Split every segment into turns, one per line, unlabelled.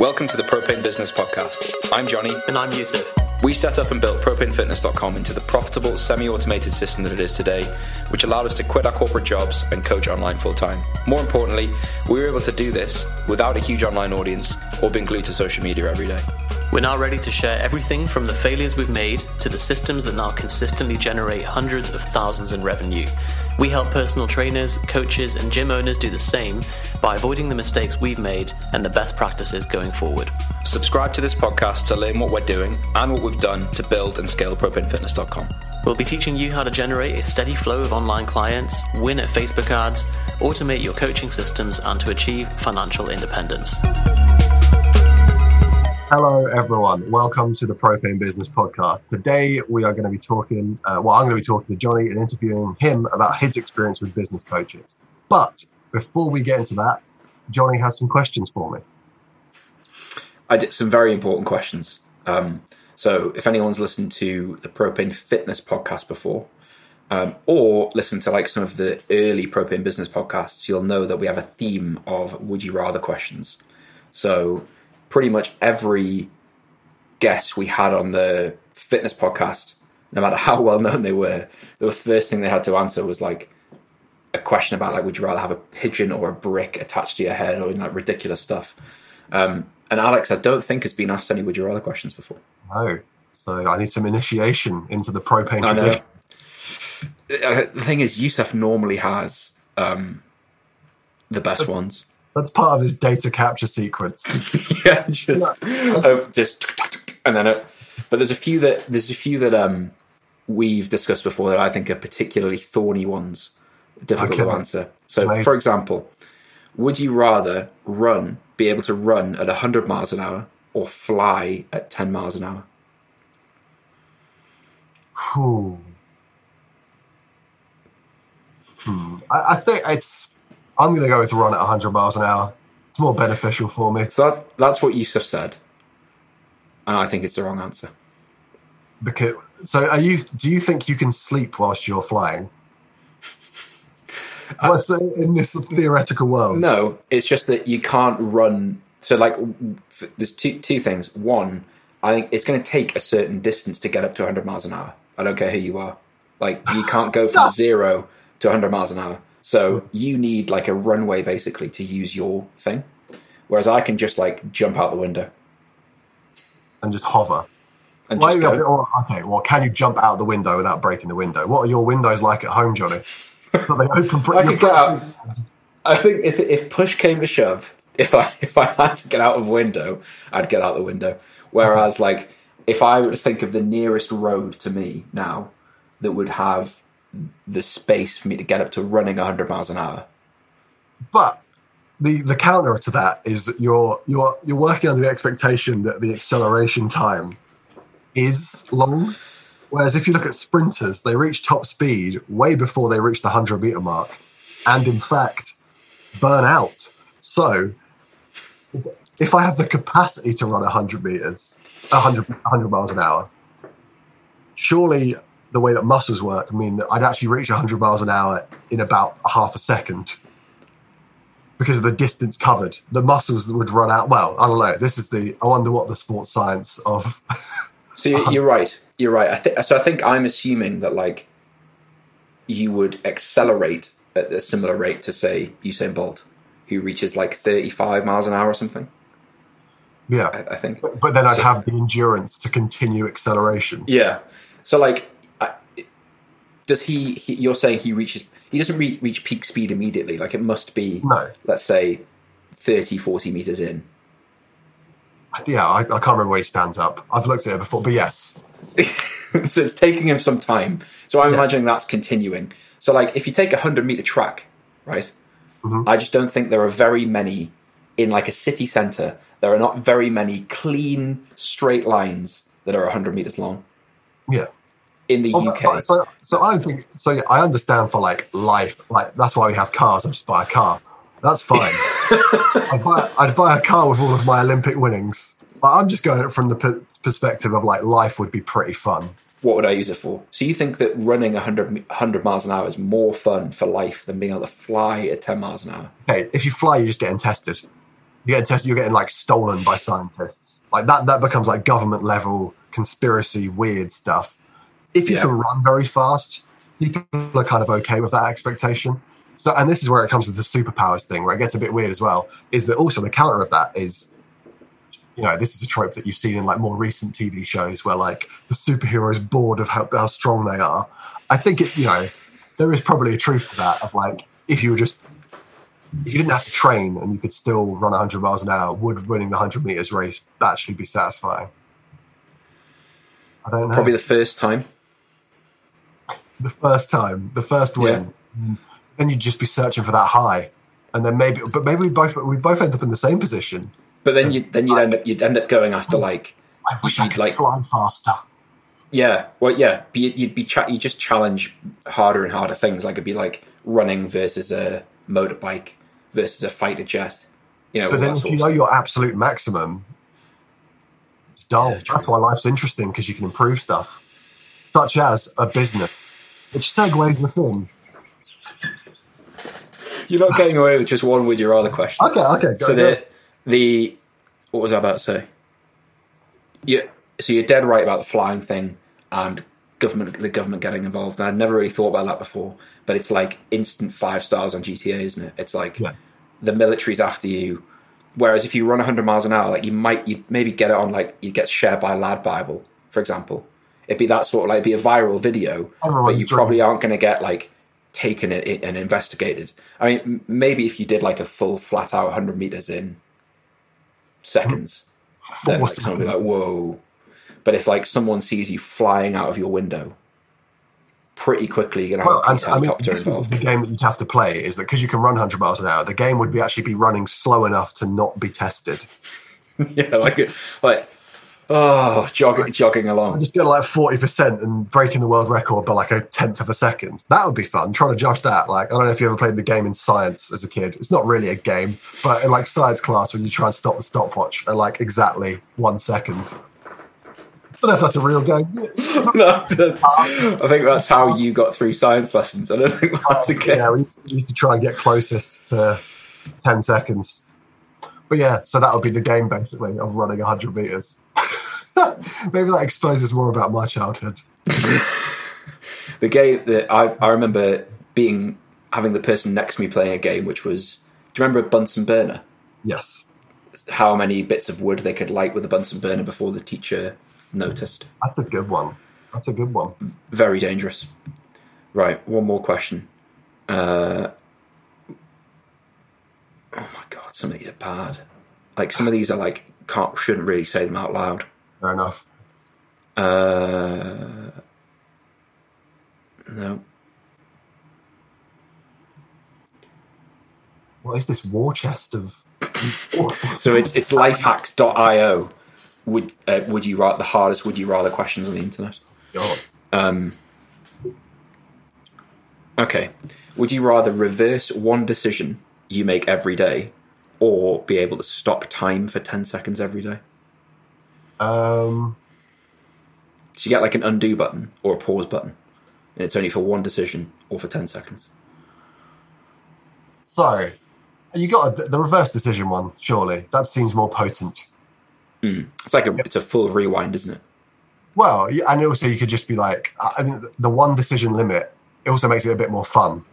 Welcome to the Propane Business Podcast. I'm Johnny.
And I'm Yusuf.
We set up and built propanefitness.com into the profitable, semi automated system that it is today, which allowed us to quit our corporate jobs and coach online full time. More importantly, we were able to do this without a huge online audience or being glued to social media every day.
We're now ready to share everything from the failures we've made to the systems that now consistently generate hundreds of thousands in revenue. We help personal trainers, coaches, and gym owners do the same by avoiding the mistakes we've made and the best practices going forward.
Subscribe to this podcast to learn what we're doing and what we've done to build and scale propanefitness.com.
We'll be teaching you how to generate a steady flow of online clients, win at Facebook ads, automate your coaching systems, and to achieve financial independence.
Hello, everyone. Welcome to the Propane Business Podcast. Today, we are going to be talking, uh, well, I'm going to be talking to Johnny and interviewing him about his experience with business coaches. But before we get into that, Johnny has some questions for me.
I did some very important questions. Um, so, if anyone's listened to the Propane Fitness podcast before, um, or listen to like some of the early Propane Business podcasts, you'll know that we have a theme of would you rather questions. So, pretty much every guest we had on the fitness podcast, no matter how well known they were, the first thing they had to answer was like a question about like, would you rather have a pigeon or a brick attached to your head, or in like ridiculous stuff. Um, and Alex, I don't think has been asked any would you rather questions before.
No, so I need some initiation into the propane.
I know. Uh, the thing is, Yusuf normally has um, the best ones.
That's part of his data capture sequence.
yeah, just uh, just and then it. But there's a few that there's a few that um we've discussed before that I think are particularly thorny ones, difficult okay. to answer. So, for example, would you rather run, be able to run at 100 miles an hour, or fly at 10 miles an hour?
Hmm. Hmm. I, I think it's I'm going to go with run at 100 miles an hour. It's more beneficial for me.
So that, that's what Yusuf said, and I think it's the wrong answer.
Because so, are you? Do you think you can sleep whilst you're flying? What's uh, in this theoretical world?
No, it's just that you can't run. So, like, there's two two things. One, I think it's going to take a certain distance to get up to 100 miles an hour. I don't care who you are. Like, you can't go from zero to 100 miles an hour. So hmm. you need like a runway basically to use your thing. Whereas I can just like jump out the window
and just hover.
And just go.
Or, okay, well, can you jump out the window without breaking the window? What are your windows like at home, Johnny?
they open I could get out. I think if if push came to shove, if I if I had to get out of window, I'd get out the window. Whereas, like, if I were to think of the nearest road to me now that would have the space for me to get up to running 100 miles an hour.
But the the counter to that is that you're you're you're working under the expectation that the acceleration time is long. Whereas if you look at sprinters, they reach top speed way before they reach the 100 meter mark and in fact burn out. So if I have the capacity to run 100 meters, 100, 100 miles an hour, surely the way that muscles work, I mean, I'd actually reach 100 miles an hour in about a half a second because of the distance covered. The muscles would run out. Well, I don't know. This is the. I wonder what the sports science of.
so you're right. You're right. I think so. I think I'm assuming that like you would accelerate at a similar rate to say Usain Bolt, who reaches like 35 miles an hour or something.
Yeah,
I, I think.
But, but then I'd so, have the endurance to continue acceleration.
Yeah. So like does he, he, You're saying he reaches. He doesn't re- reach peak speed immediately. Like it must be.
No.
Let's say 30, 40 meters in.
Yeah, I, I can't remember where he stands up. I've looked at it before, but yes.
so it's taking him some time. So I'm yeah. imagining that's continuing. So like if you take a hundred meter track, right? Mm-hmm. I just don't think there are very many in like a city center. There are not very many clean straight lines that are hundred meters long.
Yeah
in the oh, UK.
So, so I think so. Yeah, I understand for like life, like that's why we have cars. I just buy a car. That's fine. I'd, buy, I'd buy a car with all of my Olympic winnings. I'm just going from the p- perspective of like life would be pretty fun.
What would I use it for? So you think that running 100, 100 miles an hour is more fun for life than being able to fly at 10 miles an hour?
Okay, if you fly, you're just getting tested. You're getting tested. You're getting like stolen by scientists. Like that. That becomes like government level conspiracy weird stuff. If you
Yeah.
can run very fast, people are kind of okay with that expectation. So, and this is where it comes to the superpowers thing, where it gets a bit weird as well. Is that also the counter of that is, you know, this is a trope that you've seen in like more recent TV shows where like the superhero is bored of how, how strong they are. I think it, you know, there is probably a truth to that of like if you were just if you didn't have to train and you could still run 100 miles an hour, would winning the 100 meters race actually be satisfying? I don't know.
Probably the first time.
The first time, the first win, then you'd just be searching for that high, and then maybe, but maybe we both we both end up in the same position.
But then you then you'd end up you'd end up going after oh, like
I wish I
You'd
could
like-
fly faster.
yeah well yeah you'd, you'd be cha- you just challenge harder and harder things like it'd be like running versus a motorbike versus a fighter jet you know
But then if you know
stuff.
your absolute maximum, it's dull.
Yeah.
That's why life's interesting because you can improve stuff, such as a business, which segues us in.
you're not getting away with just one would you rather question
Okay, okay. Go,
so
go.
the the what was I about to say? Yeah, so you're dead right about the flying thing and government the government getting involved. And I'd never really thought about that before, but it's like instant five stars on GTA, isn't it? It's like
Yeah.
the military's after you. Whereas if you run 100 miles an hour, like you might you maybe get it on like you get shared by Lad Bible, for example. It'd be that sort of like it'd be a viral video, oh,
but
you probably aren't going to get like taken it and investigated. I mean, maybe if you did like a full flat out 100 meters in seconds, hmm.
then
like someone would be like, "Whoa!" But if like someone sees you flying out of your window, pretty quickly you're gonna have
Well,
a police
and, I mean,
helicopter involved.
the game that you'd have to play is that because you can run 100 miles an hour, the game would be actually be running slow enough to not be tested.
yeah, like like oh, jogging jogging
I
along.
just get like 40% and breaking the world record by like a tenth of a second. That would be fun. Trying to judge that. Like, I don't know if you ever played the game in science as a kid. It's not really a game, but in like science class, when you try and stop the stopwatch at like exactly one second. I don't know if that's a real game.
No, I think that's how you got through science lessons. I don't think that's a oh, game.
Yeah, we used, to try and get closest to 10 seconds. But yeah, so that would be the game basically of running 100 meters. Maybe that exposes more about my childhood.
the game that I, I remember being having the person next to me playing a game which was do you remember a Bunsen burner?
Yes,
How many bits of wood they could light with a Bunsen burner before the teacher noticed.
that's a good one. That's a good one.
Very dangerous. Right, one more question. Uh, oh my god, some of these are bad. Like some of these are like can't shouldn't really say them out loud.
Fair enough.
Uh, no.
What is this war chest of?
So it's it's lifehacks.io. Would uh, would you write the hardest would you rather questions on the internet? Um, okay. Would you rather reverse one decision you make every day, or be able to stop time for ten seconds every day?
Um,
So you get like an undo button or a pause button, and it's only for one decision or for ten seconds.
so you got a, the reverse decision one. Surely that seems more potent.
It's like a it's a full rewind, isn't it?
Well, and also you could just be like, I mean, the one decision limit. It also makes it a bit more fun.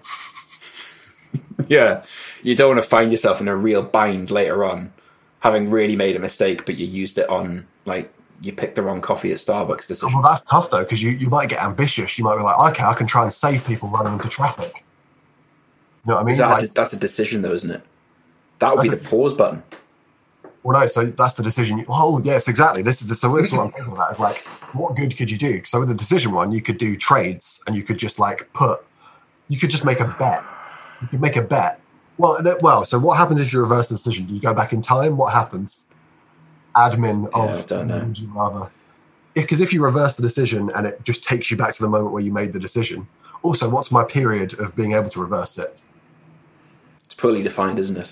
Yeah, you don't want to find yourself in a real bind later on, having really made a mistake, but you used it on like you picked the wrong coffee at Starbucks decision.
Well, that's tough though, because you, you might get ambitious. You might be like, okay, I can try and save people running into traffic. You know what I mean?
That
Like,
a, that's a decision though, isn't it? That would be the
That's
pause button.
well, no, so that's the decision. You, oh, yes, exactly. This is the so this is what I'm thinking about. Is like, what good could you do? So with the decision one, you could do trades, and you could just like put, you could just make a bet. You could make a bet. Well, well. So what happens if you reverse the decision? Do you go back in time? What happens? Admin
Yeah,
of
I don't know.
would you rather? Because if you reverse the decision and it just takes you back to the moment where you made the decision. Also, what's my period of being able to reverse it?
It's poorly defined, isn't it?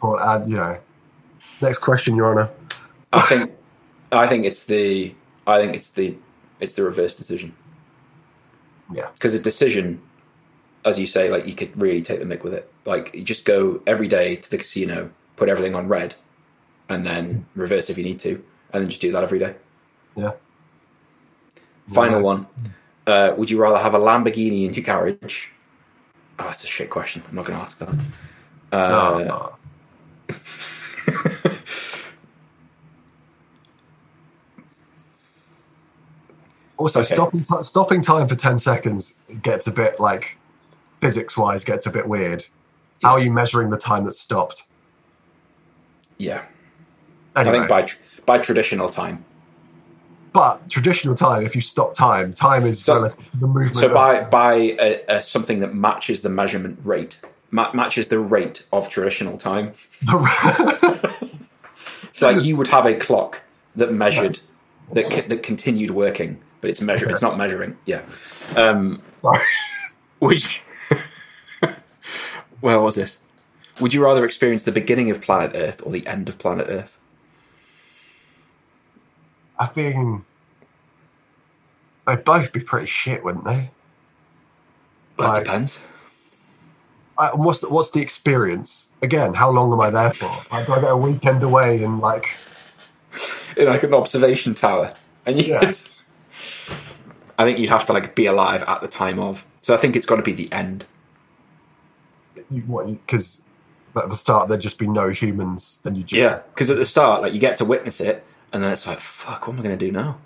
Or add, you know. Next question, Your Honor.
I think I think it's the I think it's the it's the reverse decision
Yeah.
because a decision, as you say, like you could really take the mick with it. Like you just go every day to the casino put everything on red, and then reverse if you need to, and then just do that every day.
Yeah.
Final
Yeah.
one. Uh, would you rather have a Lamborghini in your garage? Oh, that's a shit question. I'm not going to ask that. Uh,
No. Also,
Okay.
stopping ti stopping time for ten seconds gets a bit like physics wise gets a bit weird. How are you measuring the time that stopped?
yeah.
Anyway,
I think by tr- by traditional time.
but traditional time, if you stop time, time is
So-
relative to the movement.
So
of-
by by a, a, something that matches the measurement rate, ma- matches the rate of traditional time. So like you would have a clock that measured that that continued working, but it's measured. It's not measuring. Yeah. Um,
Sorry.
which where was it? Would you rather experience the beginning of planet Earth or the end of planet Earth?
I think they'd both be pretty shit, wouldn't they?
That
Like-
depends.
I, what's the, what's the experience? Again, how long am I there for? Like, do I get a weekend away and like
In like an observation tower, and you.
Yeah.
I think you'd have to like be alive at the time of. So I think it's got to be the end.
You, what? Because at the start there'd just be no humans, and you just
Yeah, because at the start, like you get to witness it, and then it's like, fuck, what am I going to do now?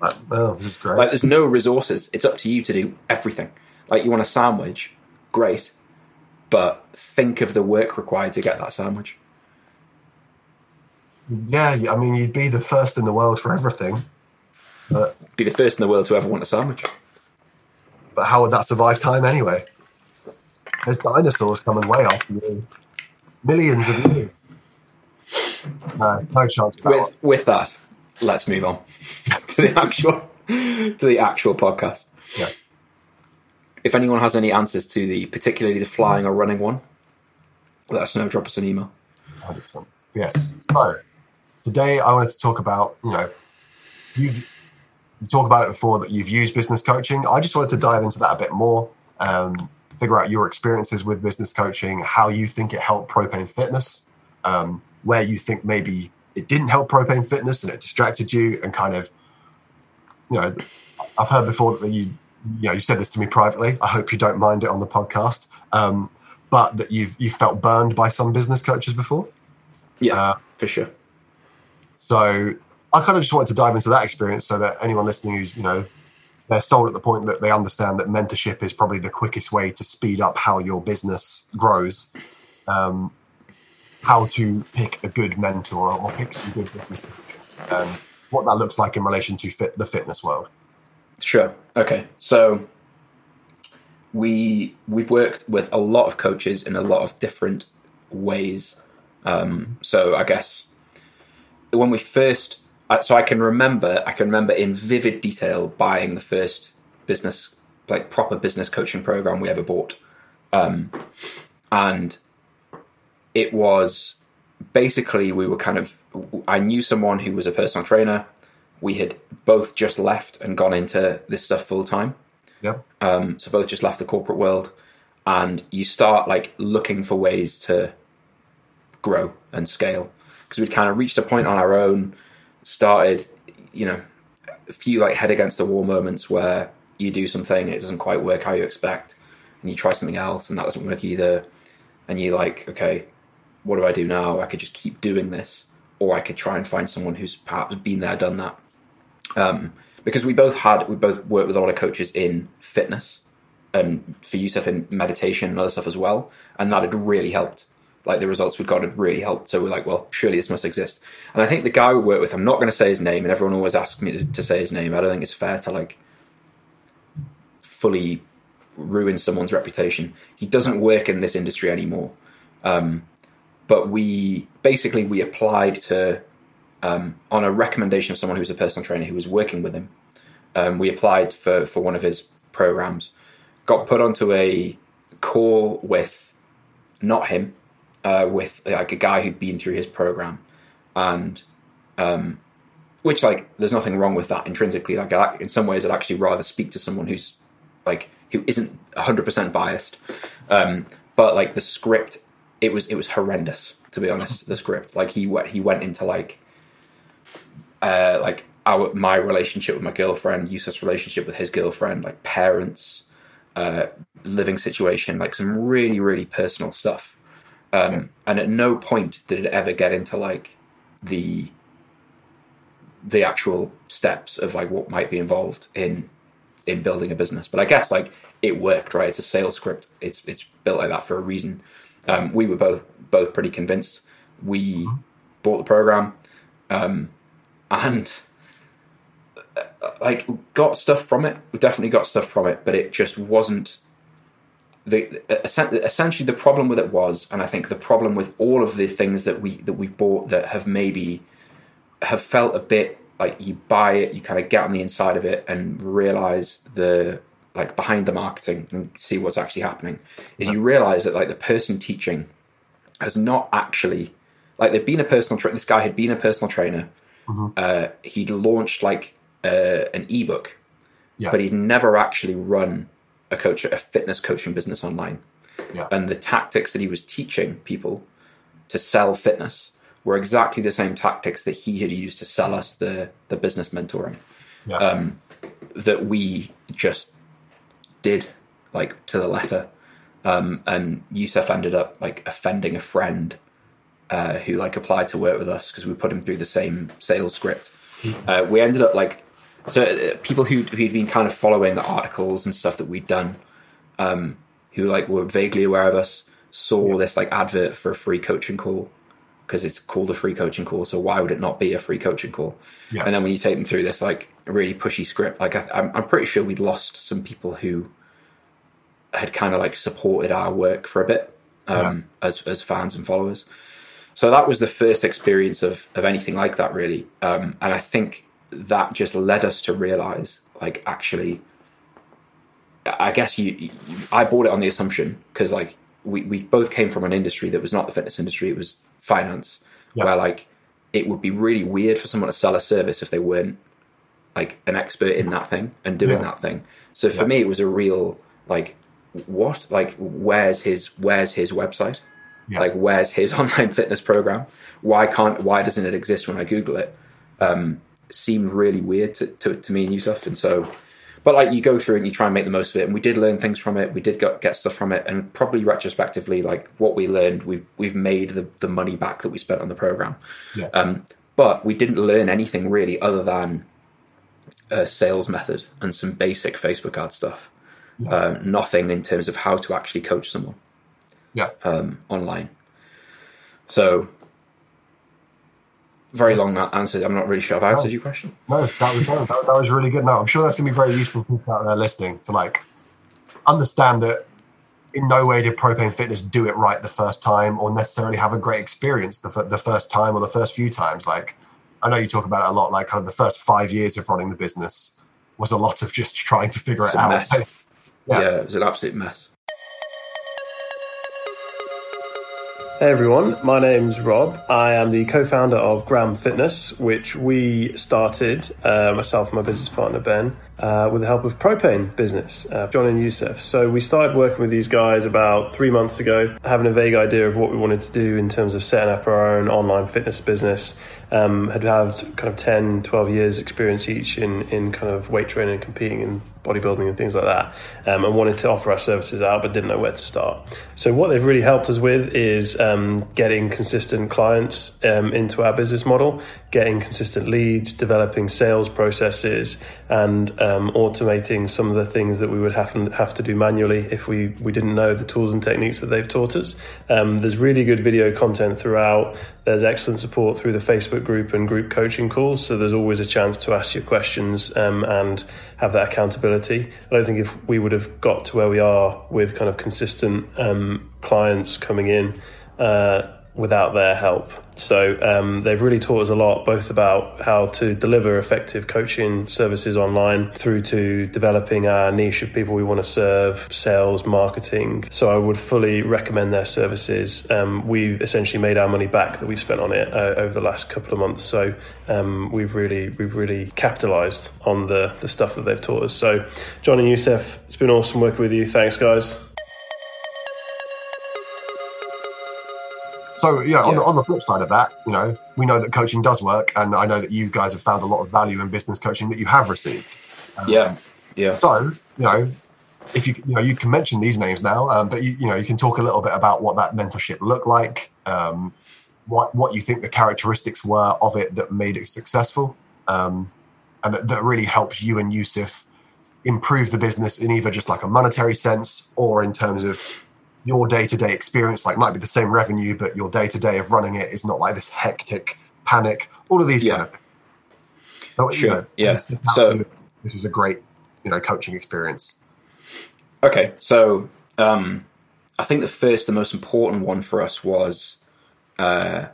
like, oh, this is great.
Like, there's no resources. It's up to you to do everything. Like, you want a sandwich, great, but think of the work required to get that sandwich.
yeah, I mean, you'd be the first in the world for everything, but
Be the first in the world to ever want a sandwich.
but how would that survive time anyway? There's dinosaurs coming way after you, millions of years. No, no chance.
With with that, let's move on to the actual to the actual podcast.
Yes.
If anyone has any answers to the particularly the flying or running one, let us know. Drop us an email.
100%. Yes. So today I wanted to talk about, you know, you you talk about it before that you've used business coaching. I just wanted to dive into that a bit more, um, figure out your experiences with business coaching, how you think it helped propane fitness, um, where you think maybe it didn't help propane fitness and it distracted you, and kind of, you know, I've heard before that you, you know, you said this to me privately. I hope you don't mind it on the podcast. Um, but that you've you felt burned by some business coaches before.
Yeah,
Uh,
for sure.
So I kind of just wanted to dive into that experience so that anyone listening who's, you know, they're sold at the point that they understand that mentorship is probably the quickest way to speed up how your business grows. Um, how to pick a good mentor or pick some good and what that looks like in relation to fit the fitness world.
Sure. Okay. So we we've worked with a lot of coaches in a lot of different ways. Um, so I guess when we first, so I can remember, I can remember in vivid detail buying the first business, like proper business coaching program we ever bought, um, and it was basically we were kind of. I knew someone who was a personal trainer we had both just left and gone into this stuff full time.
Yeah.
Um, so both just left the corporate world, and you start like looking for ways to grow and scale because we'd kind of reached a point on our own. Started, you know, a few like head against the wall moments where you do something it doesn't quite work how you expect, and you try something else and that doesn't work either, and you're like, okay, what do I do now? I could just keep doing this, or I could try and find someone who's perhaps been there, done that. Um, because we both had, we both worked with a lot of coaches in fitness and for Yusuf in meditation and other stuff as well, and that had really helped. Like the results we got had really helped. So we're like, well, surely this must exist. And I think the guy we work with, I'm not going to say his name, and everyone always asks me to, to say his name. I don't think it's fair to like fully ruin someone's reputation. He doesn't work in this industry anymore. Um, but we basically we applied to um, on a recommendation of someone who was a personal trainer who was working with him. Um, we applied for for one of his programs, got put onto a call with not him, uh, with like a guy who'd been through his program, and um, which like there's nothing wrong with that intrinsically. Like I- in some ways, I'd actually rather speak to someone who's like who isn't 100% biased. Um, but like the script, it was it was horrendous to be honest. The script, like he went, he went into like, uh, like our my relationship with my girlfriend, Yusuf's relationship with his girlfriend, like parents, uh, living situation, like some really really personal stuff. Um, and at no point did it ever get into like the the actual steps of like what might be involved in in building a business. But I guess like it worked, right? It's a sales script. It's it's built like that for a reason. Um, we were both both pretty convinced. We bought the program, um, and uh, like got stuff from it. We definitely got stuff from it, but it just wasn't. The essentially the problem with it was, and I think the problem with all of the things that we that we've bought that have maybe have felt a bit like you buy it, you kind of get on the inside of it and realize the like behind the marketing and see what's actually happening is you realize that like the person teaching has not actually like they've been a personal trainer. This guy had been a personal trainer. Mm-hmm. Uh, he'd launched like uh, an ebook, yeah. but he'd never actually run a coach, a fitness coaching business online. Yeah. And the tactics that he was teaching people to sell fitness were exactly the same tactics that he had used to sell us the the business mentoring. Yeah. Um, that we just did like to the letter. Um, and Yusuf ended up like offending a friend uh, who like applied to work with us because we put him through the same sales script. Hmm. Uh, we ended up like so uh, people who who'd been kind of following the articles and stuff that we'd done, um, who like were vaguely aware of us, saw yeah. this like advert for a free coaching call because it's called a free coaching call. So why would it not be a free coaching call? Yeah. And then when you take them through this like really pushy script, like I, am I'm pretty sure we'd lost some people who had kind of like supported our work for a bit um, yeah. as as fans and followers. So that was the first experience of of anything like that, really. Um, and I think that just led us to realize, like, actually, I guess you, you I bought it on the assumption because like we we both came from an industry that was not the fitness industry; it was finance, yeah. where like it would be really weird for someone to sell a service if they weren't like an expert in that thing and doing yeah. that thing. So for yeah. me, it was a real like, what? Like, where's his where's his website? Like, where's his online fitness program? Why can't why doesn't it exist when I Google it? Um, seemed really weird to, to, to me and Yusuf, and so but like you go through and you try and make the most of it. And we did learn things from it. We did get, get stuff from it. And probably retrospectively like what we learned we've we've made the, the money back that we spent on the program. Yeah. um, but we didn't learn anything really other than a sales method and some basic facebook ad stuff. Yeah. uh, nothing in terms of how to actually coach someone.
Yeah.
Um, online. So very long that answer. I'm not really sure I've answered no. your question.
No, that was that, that, was really good. No, I'm sure that's gonna be very useful for people out there listening to like understand that in no way did Propane Fitness do it right the first time, or necessarily have a great experience the the first time or the first few times. Like I know you talk about it a lot. Like kind of the first five years of running the business was a lot of just trying to figure it, it out.
yeah. yeah, it was an absolute mess.
Hey everyone, my name's Rob. I am the co-founder of Gram Fitness, which we started, uh, myself and my business partner Ben, uh, with the help of Propane Business, uh, John and Yusuf. So we started working with these guys about three months ago, having a vague idea of what we wanted to do in terms of setting up our own online fitness business. Um, had had kind of 10, 12 years experience each in, in kind of weight training and competing in bodybuilding and things like that, um, and wanted to offer our services out, but didn't know where to start. So what they've really helped us with is um, getting consistent clients um, into our business model, getting consistent leads, developing sales processes, and um, automating some of the things that we would have, have to do manually if we, we didn't know the tools and techniques that they've taught us. Um, there's really good video content throughout. There's excellent support through the Facebook group and group coaching calls, so there's always a chance to ask your questions um, and have that accountability. I don't think if we would have got to where we are with kind of consistent um, clients coming in uh, without their help. So um, they've really taught us a lot, both about how to deliver effective coaching services online through to developing our niche of people we want to serve, sales, marketing. So I would fully recommend their services. Um, we've essentially made our money back that we've spent on it uh, over the last couple of months. So um, we've really we've really capitalised on the the stuff that they've taught us. So John and Yusuf, it's been awesome working with you. Thanks, guys.
So yeah, on the on the flip side of that, you know, we know that coaching does work, and I know that you guys have found a lot of value in business coaching that you have received. Um,
Yeah, yeah,
So you know, if you you know you can mention these names now, um, but you you know you can talk a little bit about what that mentorship looked like, um, what what you think the characteristics were of it that made it successful, um, and that, that really helps you and Yusuf improve the business in either just like a monetary sense or in terms of your day-to-day experience like might be the same revenue but your day-to-day of running it is not like this hectic panic all of these
Yeah.
kind of so, you
Sure,
know,
yeah.
this
So-
this was a great you know coaching experience
Okay, so um, I think the first, the most important one for us was uh,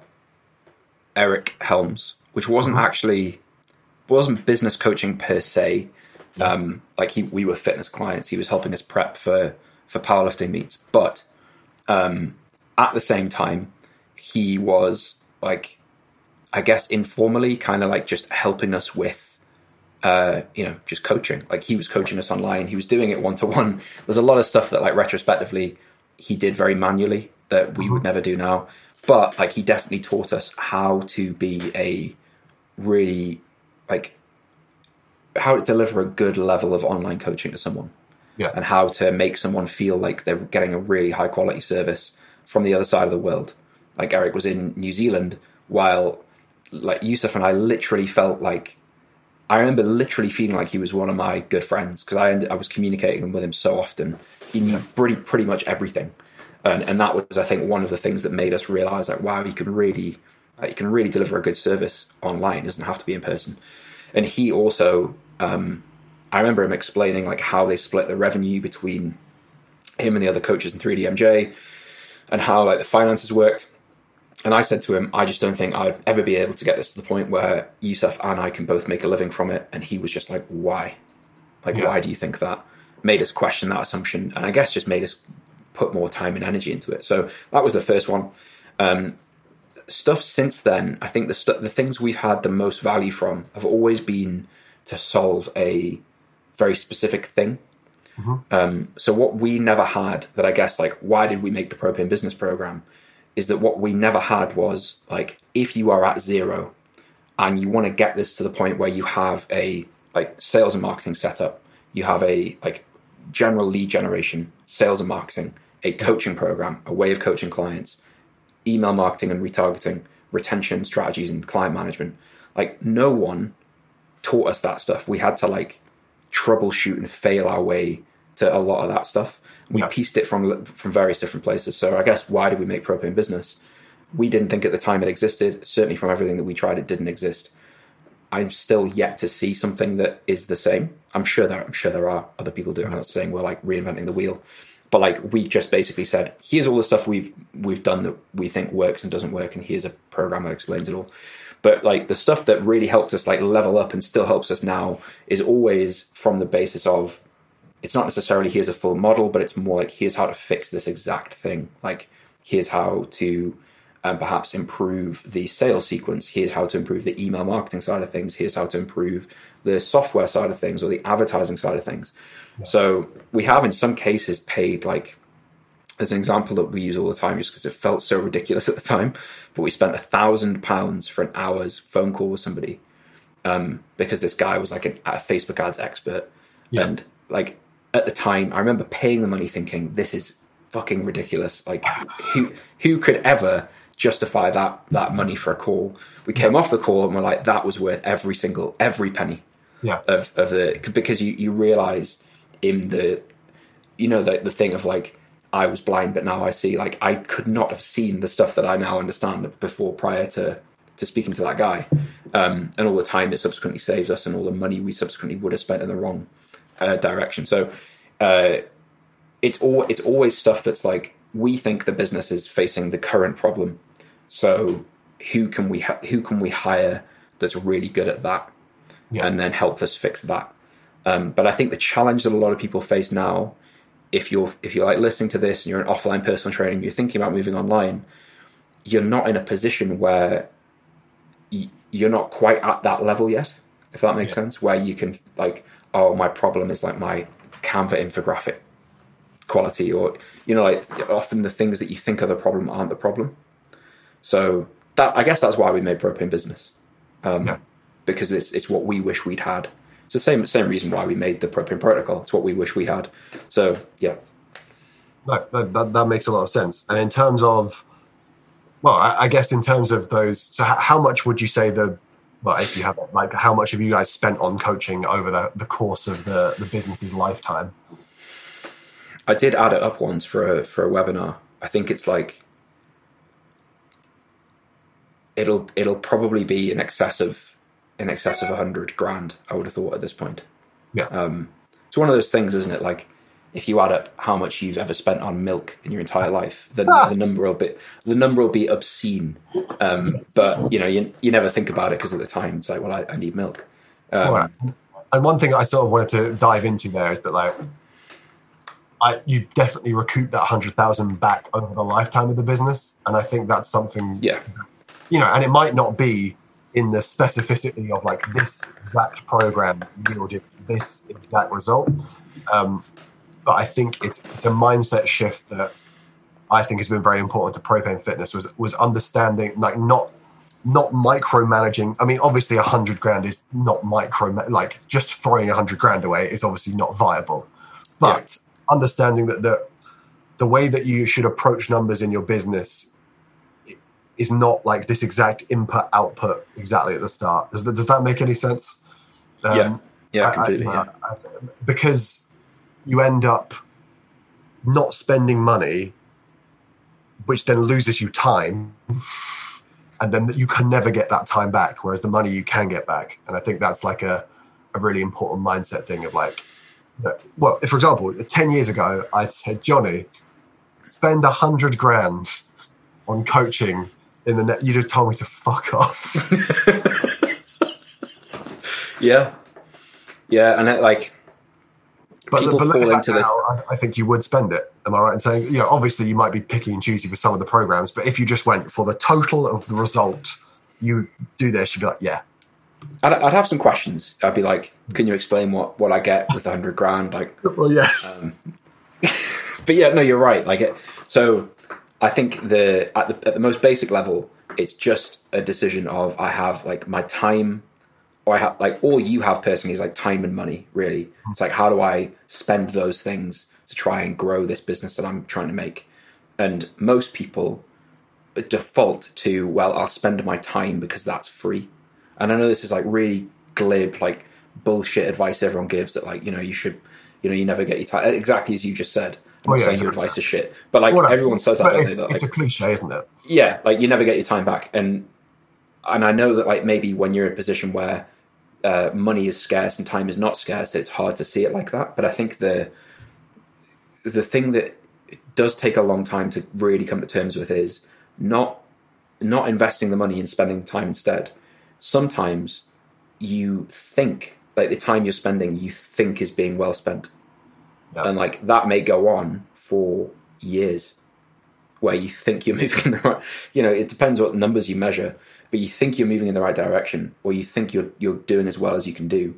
Eric Helms, which wasn't actually wasn't business coaching per se. Um, like he, we were fitness clients. He was helping us prep for for powerlifting meets, but um, at the same time, he was like, I guess, informally, kind of like just helping us with uh, you know, just coaching. Like he was coaching us online. He was doing it one to one. There's a lot of stuff that, like, retrospectively, he did very manually that we would never do now. But like, he definitely taught us how to be a really like how to deliver a good level of online coaching to someone.
Yeah.
And how to make someone feel like they're getting a really high quality service from the other side of the world. Like Eric was in New Zealand while like Yusuf and I literally felt like I remember literally feeling like he was one of my good friends because I ended, I was communicating with him so often. He knew pretty pretty much everything, and and that was I think one of the things that made us realize like wow you can really like, you can really deliver a good service online. It doesn't have to be in person. And he also um, I remember him explaining like how they split the revenue between him and the other coaches in 3DMJ and how like the finances worked. And I said to him, I just don't think I'd ever be able to get this to the point where Yusuf and I can both make a living from it. And he was just like, why? Like,
Yeah.
why do you think that? Made us question that assumption. And I guess just made us put more time and energy into it. So that was the first one. Um, stuff since then, I think the, stu- the things we've had the most value from have always been to solve a very specific thing. Um, so what we never had that I guess like why did we make the propane business program is that what we never had was like if you are at zero and you want to get this to the point where you have a like sales and marketing setup, you have a like general lead generation, sales and marketing, a coaching program, a way of coaching clients, email marketing and retargeting, retention strategies and client management. Like no one taught us that stuff. We had to like troubleshoot and fail our way to a lot of that stuff. We
Yeah.
pieced it from from various different places. So I guess why did we make propane business? We didn't think at the time it existed. Certainly from everything that we tried, it didn't exist. I'm still yet to see something that is the same. I'm sure there I'm sure there are other people doing. it. I'm not saying we're like reinventing the wheel, but like we just basically said, here's all the stuff we've we've done that we think works and doesn't work, and here's a program that explains it all. But like the stuff that really helped us like level up and still helps us now is always from the basis of it's not necessarily here's a full model, but it's more like here's how to fix this exact thing. Like here's how to um, perhaps improve the sales sequence. Here's how to improve the email marketing side of things. Here's how to improve the software side of things or the advertising side of things. So we have in some cases paid like as an example that we use all the time just because it felt so ridiculous at the time. But we spent a thousand pounds for an hour's phone call with somebody um, because this guy was like an, a Facebook ads expert.
Yeah.
And like at the time, I remember paying the money thinking, this is fucking ridiculous. Like who who could ever justify that that money for a call? We came off the call and we're like, that was worth every single every penny
Yeah.
of of the because you you realize in the you know the the thing of like I was blind but now I see. Like I could not have seen the stuff that I now understand before prior to to speaking to that guy. Um, and all the time it subsequently saves us and all the money we subsequently would have spent in the wrong uh, direction. So uh, it's all it's always stuff that's like we think the business is facing the current problem. So who can we ha- who can we hire that's really good at that?
Yeah.
and then help us fix that. Um, but I think the challenge that a lot of people face now, if you're if you're like listening to this and you're an offline personal trainer, you're thinking about moving online, you're not in a position where you're not quite at that level yet. If that makes sense, where you can like, oh, my problem is like my Canva infographic quality, or you know, like often the things that you think are the problem aren't the problem. So that I guess that's why we made propane business, um,
Yeah.
because it's it's what we wish we'd had. It's the same same reason why we made the propane protocol. It's what we wish we had. So yeah,
No, that, that, that makes a lot of sense. And in terms of, well, I, I guess in terms of those, so how, how much would you say the, well, if you have like how much have you guys spent on coaching over the, the course of the, the business's lifetime?
I did add it up once for a for a webinar. I think it's like it'll it'll probably be in excess of in excess of a hundred grand. I would have thought at this point.
Yeah.
Um, it's one of those things, isn't it? Like if you add up how much you've ever spent on milk in your entire life, then
Ah.
the number will be the number will be obscene. Um, but you know, you you never think about it because at the time it's like, well, I, I need milk. Um,
right. And one thing I sort of wanted to dive into there is that like, I you definitely recoup that hundred thousand back over the lifetime of the business, and I think that's something
Yeah,
you know, and it might not be in the specificity of like this exact program yielded this exact result. Um, but I think it's the mindset shift that I think has been very important to propane fitness was was understanding like not not micromanaging. I mean, obviously, a hundred grand is not micro. Like just throwing a hundred grand away is obviously not viable. But understanding that the the way that you should approach numbers in your business is not like this exact input output exactly at the start. Does that, does that make any sense? Um,
Yeah. yeah,
I- I-
completely. yeah.
I- because you end up not spending money, which then loses you time, and then you can never get that time back. Whereas the money you can get back, and I think that's like a, a really important mindset thing of like, well, if, for example, ten years ago, I'd said, Johnny, spend a hundred grand on coaching in the net. You'd have told me to fuck off.
Yeah, yeah, and it, like
But,
People
but
fall into the-
now, I, I think you would spend it. Am I right in saying? You know, obviously you might be picky and choosy for some of the programs, but if you just went for the total of the result, you do this, you'd be like, yeah,
I'd, I'd have some questions. I'd be like, "Can you explain what what I get with a hundred grand?" Like,
well, yes,
Um, but yeah, no, you're right. Like it. So I think the at the at the most basic level, it's just a decision of I have like my time, or I have like all you have personally is like time and money. Really, it's like how do I spend those things to try and grow this business that I'm trying to make? And most people default to well, I'll spend my time because that's free. And I know this is like really glib, like bullshit advice everyone gives that like you know you should, you know, you never get your time. Exactly as you just said. I'm
Oh, yeah,
saying your advice is shit, but like
Well,
everyone says that,
it's,
That,
it's a cliche, isn't it?
yeah, like you never get your time back, and and I know that like maybe when you're in a position where uh, money is scarce and time is not scarce, it's hard to see it like that. But I think the the thing that does take a long time to really come to terms with is not not investing the money and spending the time instead. Sometimes you think like the time you're spending, you think is being well spent,
Yeah.
and like that may go on for years where you think you're moving in the right you know it depends what numbers you measure but you think you're moving in the right direction or you think you're you're doing as well as you can do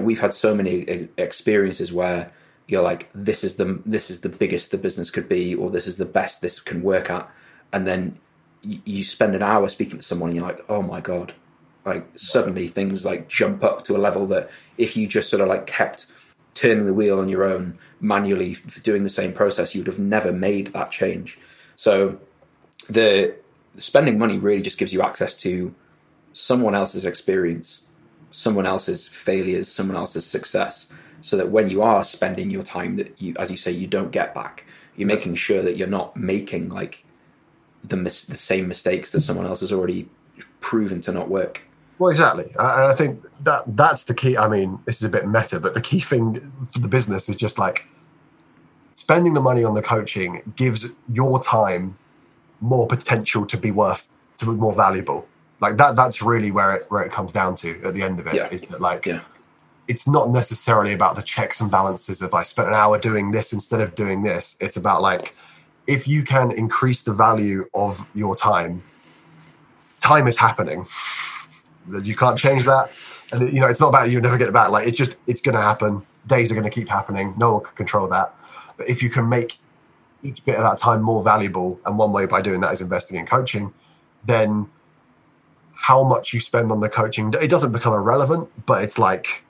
we've had so many experiences where you're like this is the this is the biggest the business could be or this is the best this can work at and then you, you spend an hour speaking to someone and you're like oh my god like suddenly things like jump up to a level that if you just sort of like kept turning the wheel on your own manually doing the same process you would have never made that change. So the spending money really just gives you access to someone else's experience someone else's failures someone else's success so that when you are spending your time that you as you say you don't get back you're making sure that you're not making like the mis- the same mistakes that someone else has already proven to not work
Well, exactly, and I think that that's the key. I mean, this is a bit meta, but the key thing for the business is just like spending the money on the coaching gives your time more potential to be worth to be more valuable. Like that. That's really where it where it comes down to at the end of it. Is
Yeah.
that like
Yeah.
it's not necessarily about the checks and balances of I spent an hour doing this instead of doing this. It's about like if you can increase the value of your time, time is happening. That you can't change that, and you know it's not about you never get it back. Like it just it's going to happen. Days are going to keep happening. No one can control that. But if you can make each bit of that time more valuable, and one way by doing that is investing in coaching, then how much you spend on the coaching it doesn't become irrelevant but it's like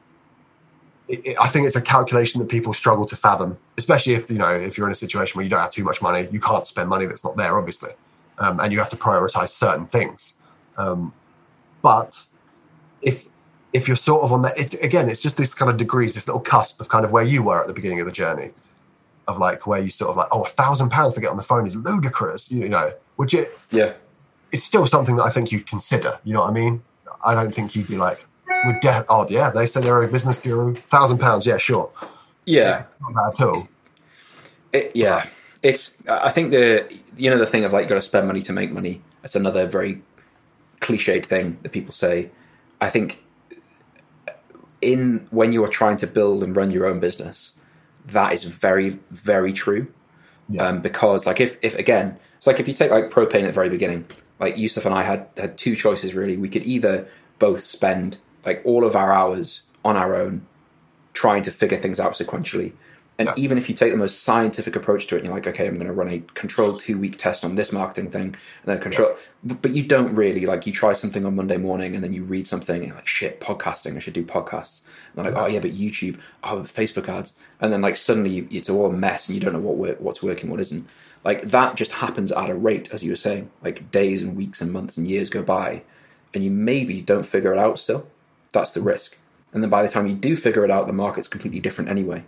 it, it, i think it's a calculation that people struggle to fathom especially if you know if you're in a situation where you don't have too much money you can't spend money that's not there obviously um, and you have to prioritize certain things um, but if if you're sort of on that it, again it's just this kind of degrees this little cusp of kind of where you were at the beginning of the journey of like where you sort of like oh a thousand pounds to get on the phone is ludicrous you know which it
Yeah.
it's still something that I think you'd consider. You know what I mean? I don't think you'd be like, "Would de- oh yeah, they say they're a business guru, thousand pounds, yeah, sure,
Yeah.
not bad at all."
It, yeah, it's. I think the you know the thing of like got to spend money to make money. That's another very cliched thing that people say. I think in when you are trying to build and run your own business, that is very very true.
Yeah.
Um, because like if if again, it's like if you take like propane at the very beginning, like Yusuf and I had had two choices really. We could either both spend like all of our hours on our own trying to figure things out sequentially. And
Yeah.
even if you take the most scientific approach to it, and you're like, okay, I'm going to run a controlled two week test on this marketing thing, and then control, but, but you don't really like you try something on Monday morning, and then you read something, and you're like, shit, podcasting, I should do podcasts. And they're like, oh yeah, but YouTube, oh, but Facebook ads, and then like suddenly you, it's all a mess, and you don't know what work, what's working, what isn't. Like that just happens at a rate, as you were saying, like days and weeks and months and years go by, and you maybe don't figure it out still. That's the risk. And then by the time you do figure it out, the market's completely different anyway.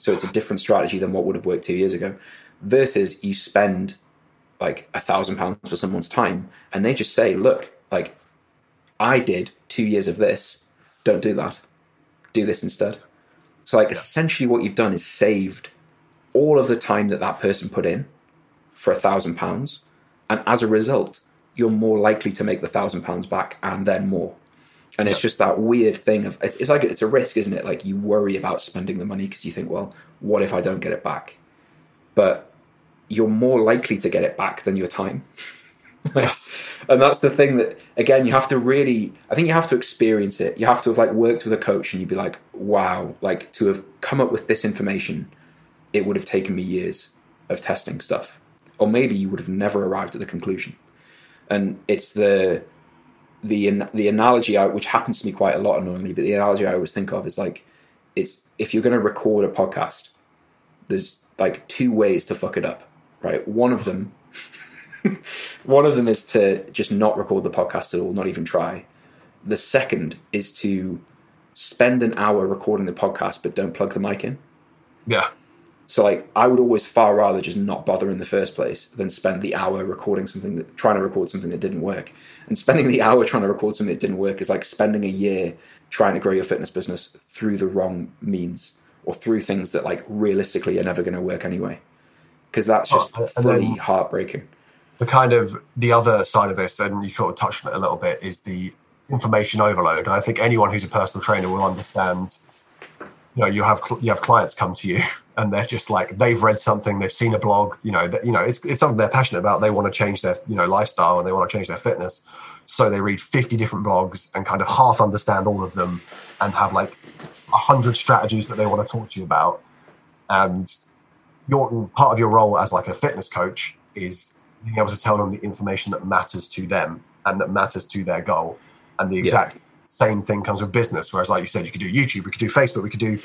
So it's a different strategy than what would have worked two years ago. Versus you spend like a thousand pounds for someone's time and they just say, look, like I did two years of this. Don't do that. Do this instead. So like essentially what you've done is saved all of the time that that person put in for a thousand pounds. And as a result, you're more likely to make the thousand pounds back and then more. And it's just that weird thing of it's, it's like it's a risk, isn't it? Like you worry about spending the money because you think, well, what if I don't get it back? But you're more likely to get it back than your time.
Yes,
And that's the thing that again you have to really I think you have to experience it. You have to have like worked with a coach and you'd be like, wow, like to have come up with this information, it would have taken me years of testing stuff. Or maybe you would have never arrived at the conclusion. And it's the the the analogy I, which happens to me quite a lot annoyingly, but the analogy I always think of is like it's if you're going to record a podcast, there's like two ways to fuck it up, right? One of them, one of them is to just not record the podcast at all, not even try. The second is to spend an hour recording the podcast but don't plug the mic in.
yeah,
So like I would always far rather just not bother in the first place than spend the hour recording something that trying to record something that didn't work. And spending the hour trying to record something that didn't work is like spending a year trying to grow your fitness business through the wrong means or through things that like realistically are never going to work anyway. Because that's just
Oh,
fully heartbreaking.
the kind of the other side of this, and you sort of touched on it a little bit, is the information overload. And I think anyone who's a personal trainer will understand. You know, you have you have clients come to you, and they're just like they've read something, they've seen a blog. You know, that, you know, it's it's something they're passionate about. They want to change their you know lifestyle and they want to change their fitness. So they read fifty different blogs and kind of half understand all of them, and have like a hundred strategies that they want to talk to you about. And your part of your role as like a fitness coach is being able to tell them the information that matters to them and that matters to their goal. And the exact same thing comes with business. Whereas, like you said, you could do YouTube, we could do Facebook, we could do,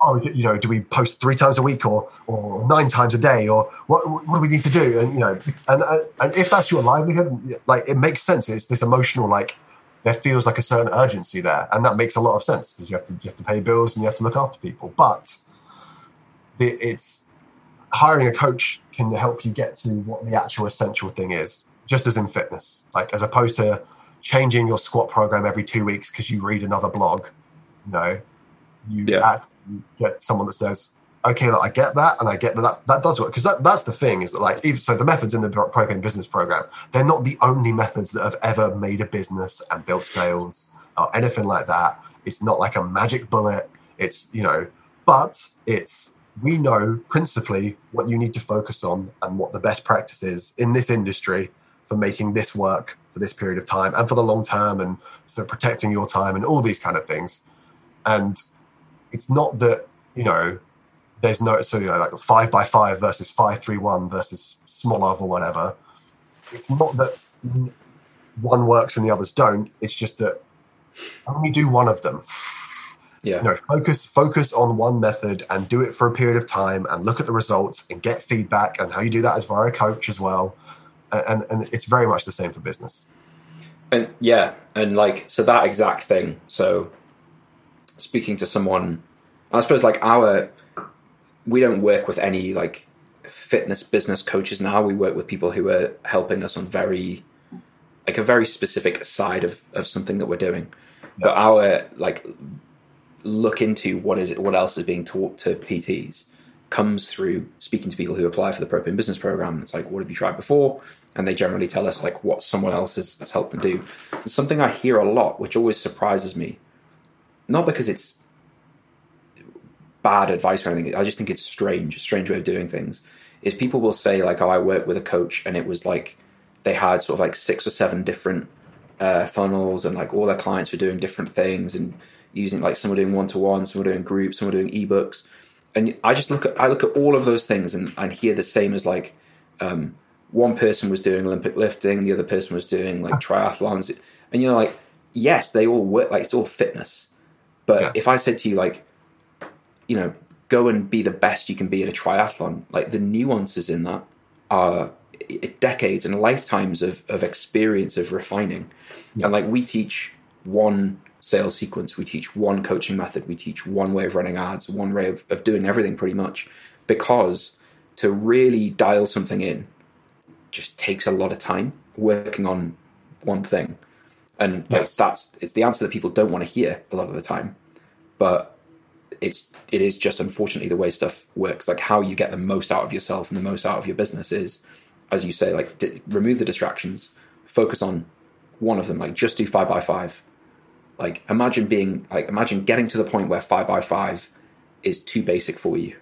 oh, you know, do we post three times a week or or nine times a day or what what do we need to do? And you know, and uh, and if that's your livelihood, like it makes sense. It's this emotional like. There feels like a certain urgency there, and that makes a lot of sense because you have to you have to pay bills and you have to look after people. But it's hiring a coach can help you get to what the actual essential thing is, just as in fitness. Like as opposed to changing your squat program every two weeks because you read another blog, you know, you
Yeah.
get someone that says, okay, look, I get that, and I get that that, that does work. Because that, that's the thing is that like even so the methods in the propane business program, they're not the only methods that have ever made a business and built sales or anything like that. It's not like a magic bullet. It's you know, but it's we know principally what you need to focus on and what the best practice is in this industry for making this work for this period of time and for the long term and for protecting your time and all these kind of things. And it's not that, you know, there's no, so, you know, like five by five versus five, three, one versus Smolov or whatever. It's not that one works and the others don't. It's just that only do one of them.
Yeah.
You know, focus focus on one method and do it for a period of time and look at the results and get feedback and how you do that as via a coach as well. And and it's very much the same for business.
And yeah, and like so that exact thing. So speaking to someone, I suppose like our we don't work with any like fitness business coaches now. We work with people who are helping us on very like a very specific side of of something that we're doing. But our like look into what is it, what else is being taught to PTs comes through speaking to people who apply for the Propane Business Program. It's like, what have you tried before? And they generally tell us like what someone else has, has helped them do. Something I hear a lot, which always surprises me. Not because it's bad advice or anything. I just think it's strange, a strange way of doing things. Is people will say like, "Oh, I worked with a coach, and it was like they had sort of like six or seven different uh, funnels, and like all their clients were doing different things, and using like some were doing one to one, some were doing groups, some were doing ebooks, and I just look at I look at all of those things and, and hear the same as like um, one person was doing Olympic lifting, the other person was doing like triathlons, and you're like, yes, they all work like it's all fitness, but
Yeah.
if I said to you like, you know, go and be the best you can be at a triathlon, like the nuances in that are decades and lifetimes of, of experience of refining. And like we teach one sales sequence, we teach one coaching method, we teach one way of running ads, one way of, of doing everything pretty much. Because to really dial something in just takes a lot of time working on one thing. And
Yes.
that's it's the answer that people don't want to hear a lot of the time. But it's it is just unfortunately the way stuff works. Like how you get the most out of yourself and the most out of your business is, as you say, like d- remove the distractions, focus on one of them. Like just do five by five. Like imagine being like imagine getting to the point where five by five is too basic for you.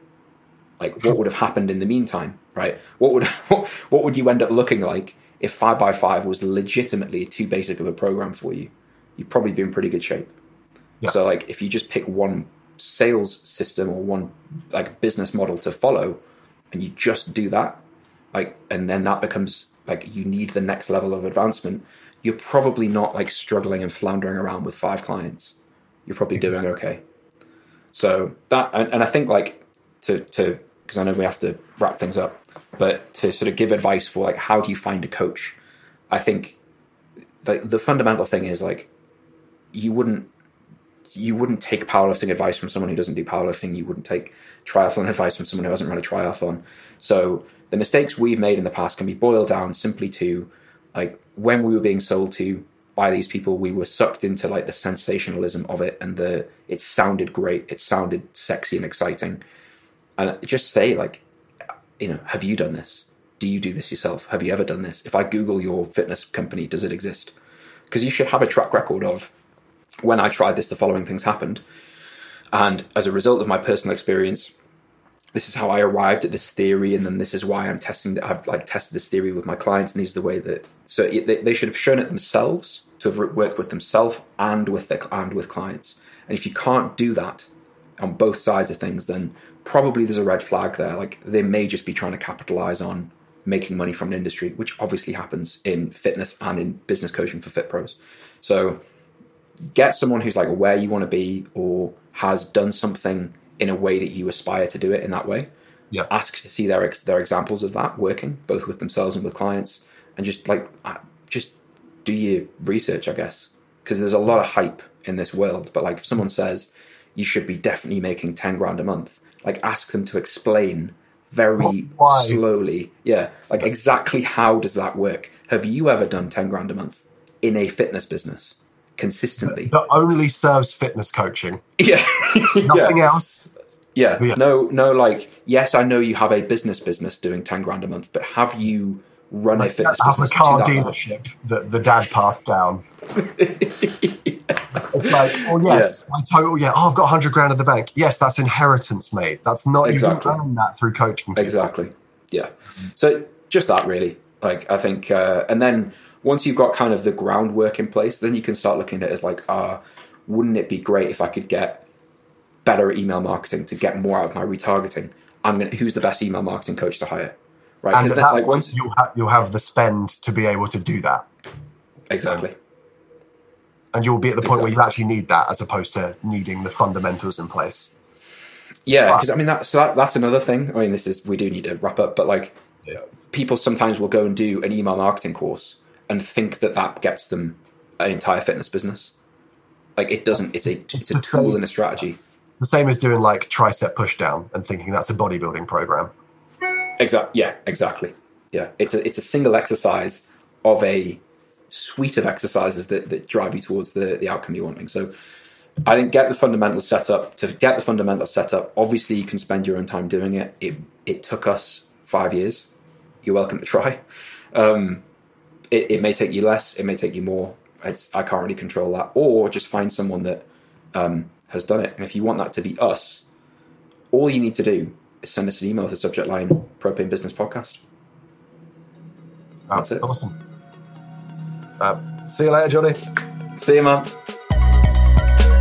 Like what would have happened in the meantime, right? What would what would you end up looking like if five by five was legitimately too basic of a program for you? You'd probably be in pretty good shape.
Yeah.
So like if you just pick one sales system or one like business model to follow and you just do that, like and then that becomes like you need the next level of advancement, you're probably not like struggling and floundering around with five clients. You're probably mm-hmm. doing okay. So that and, and I think like to to because I know we have to wrap things up, but to sort of give advice for like how do you find a coach? I think like the fundamental thing is like you wouldn't you wouldn't take powerlifting advice from someone who doesn't do powerlifting. You wouldn't take triathlon advice from someone who hasn't run a triathlon. So the mistakes we've made in the past can be boiled down simply to like when we were being sold to by these people, we were sucked into like the sensationalism of it and the it sounded great, it sounded sexy and exciting. And just say like, you know, have you done this? Do you do this yourself? Have you ever done this? If I Google your fitness company, does it exist? Because you should have a track record of when I tried this, the following things happened. And as a result of my personal experience, this is how I arrived at this theory, and then this is why I'm testing that. I've like tested this theory with my clients, and these are the way that. So they, they should have shown it themselves to have worked with themselves and with their and with clients. And if you can't do that on both sides of things, then probably there's a red flag there. Like they may just be trying to capitalize on making money from an industry, which obviously happens in fitness and in business coaching for fit pros. So get someone who's like where you want to be or has done something in a way that you aspire to do it in that way.
Yeah.
Ask to see their their examples of that working, both with themselves and with clients, and just like uh, just do your research, I guess, because there's a lot of hype in this world. But like if someone says you should be definitely making ten grand a month, like ask them to explain very
Why?
slowly, yeah, like exactly how does that work? Have you ever done ten grand a month in a fitness business consistently?
that only serves fitness coaching.
Yeah, yeah.
Nothing else.
Yeah.
Yeah.
No, no, like, yes, I know you have a business business doing 10 grand a month, but have you run a
Like,
fitness
have a
business
car
that
dealership that the dad passed down. It's like, oh yes, my total, yeah. Oh, I've got 100 grand in the bank. Yes, that's inheritance, mate. That's not
Exactly.
that through coaching.
Exactly. Yeah. So just that really. Like I think uh, and then once you've got kind of the groundwork in place, then you can start looking at it as like, ah, wouldn't it be great if I could get better at email marketing to get more out of my retargeting? I'm gonna who's the best email marketing coach to hire? Right.
And
then
that
like once
you'll have you'll have the spend to be able to do that.
Exactly.
and you'll be at the point where you actually need that as opposed to needing the fundamentals in place.
Yeah, because I mean that's that, that's another thing. I mean, this is we do need to wrap up, but like
Yeah.
people sometimes will go and do an email marketing course and think that that gets them an entire fitness business. Like it doesn't. It's a it's a tool
same.
and a strategy.
The same as doing like tricep pushdown and thinking that's a bodybuilding program.
Exactly. Yeah. Exactly. Yeah. It's a it's a single exercise of a suite of exercises that, that drive you towards the the outcome you're wanting. So I think get the fundamental set up. To get the fundamental set up, obviously you can spend your own time doing it. It it took us five years. You're welcome to try. Um, it, it may take you less. It may take you more. It's, I can't really control that. Or just find someone that um, has done it. And if you want that to be us, all you need to do is send us an email with the subject line Propane Business Podcast. That's it.
Awesome. Uh, see you later, Johnny.
See you, man.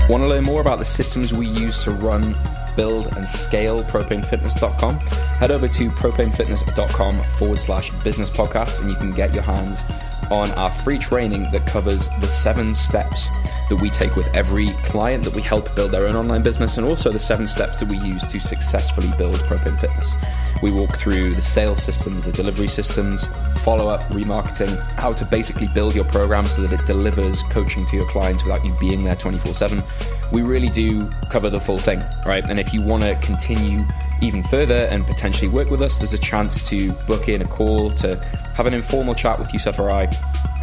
Want to learn more about the systems we use to run, build, and scale propanefitness.com? Head over to propanefitness.com forward slash business podcast and you can get your hands on our free training that covers the seven steps that we take with every client that we help build their own online business and also the seven steps that we use to successfully build Propane Fitness. We walk through the sales systems, the delivery systems, follow up, remarketing, how to basically build your program so that it delivers coaching to your clients without you being there 24 7. We really do cover the full thing, right? And if you want to continue even further and potentially work with us, there's a chance to book in a call to have an informal chat with Yusuf or I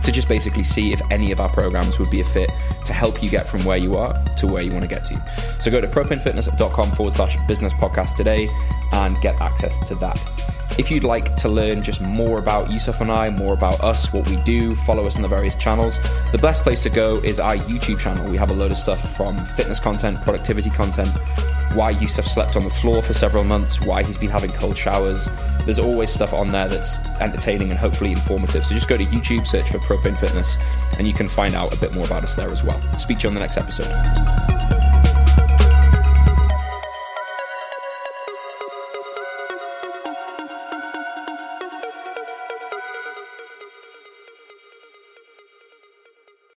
to just basically see if any of our programs would be a fit to help you get from where you are to where you want to get to. So go to propanefitness.com forward slash business podcast today and get access to that. If you'd like to learn just more about Yusuf and I, more about us, what we do, follow us on the various channels, the best place to go is our YouTube channel. We have a load of stuff from fitness content, productivity content, why Yusuf slept on the floor for several months, why he's been having cold showers. There's always stuff on there that's entertaining and hopefully informative. So just go to YouTube, search for Propane Fitness, and you can find out a bit more about us there as well. Speak to you on the next episode.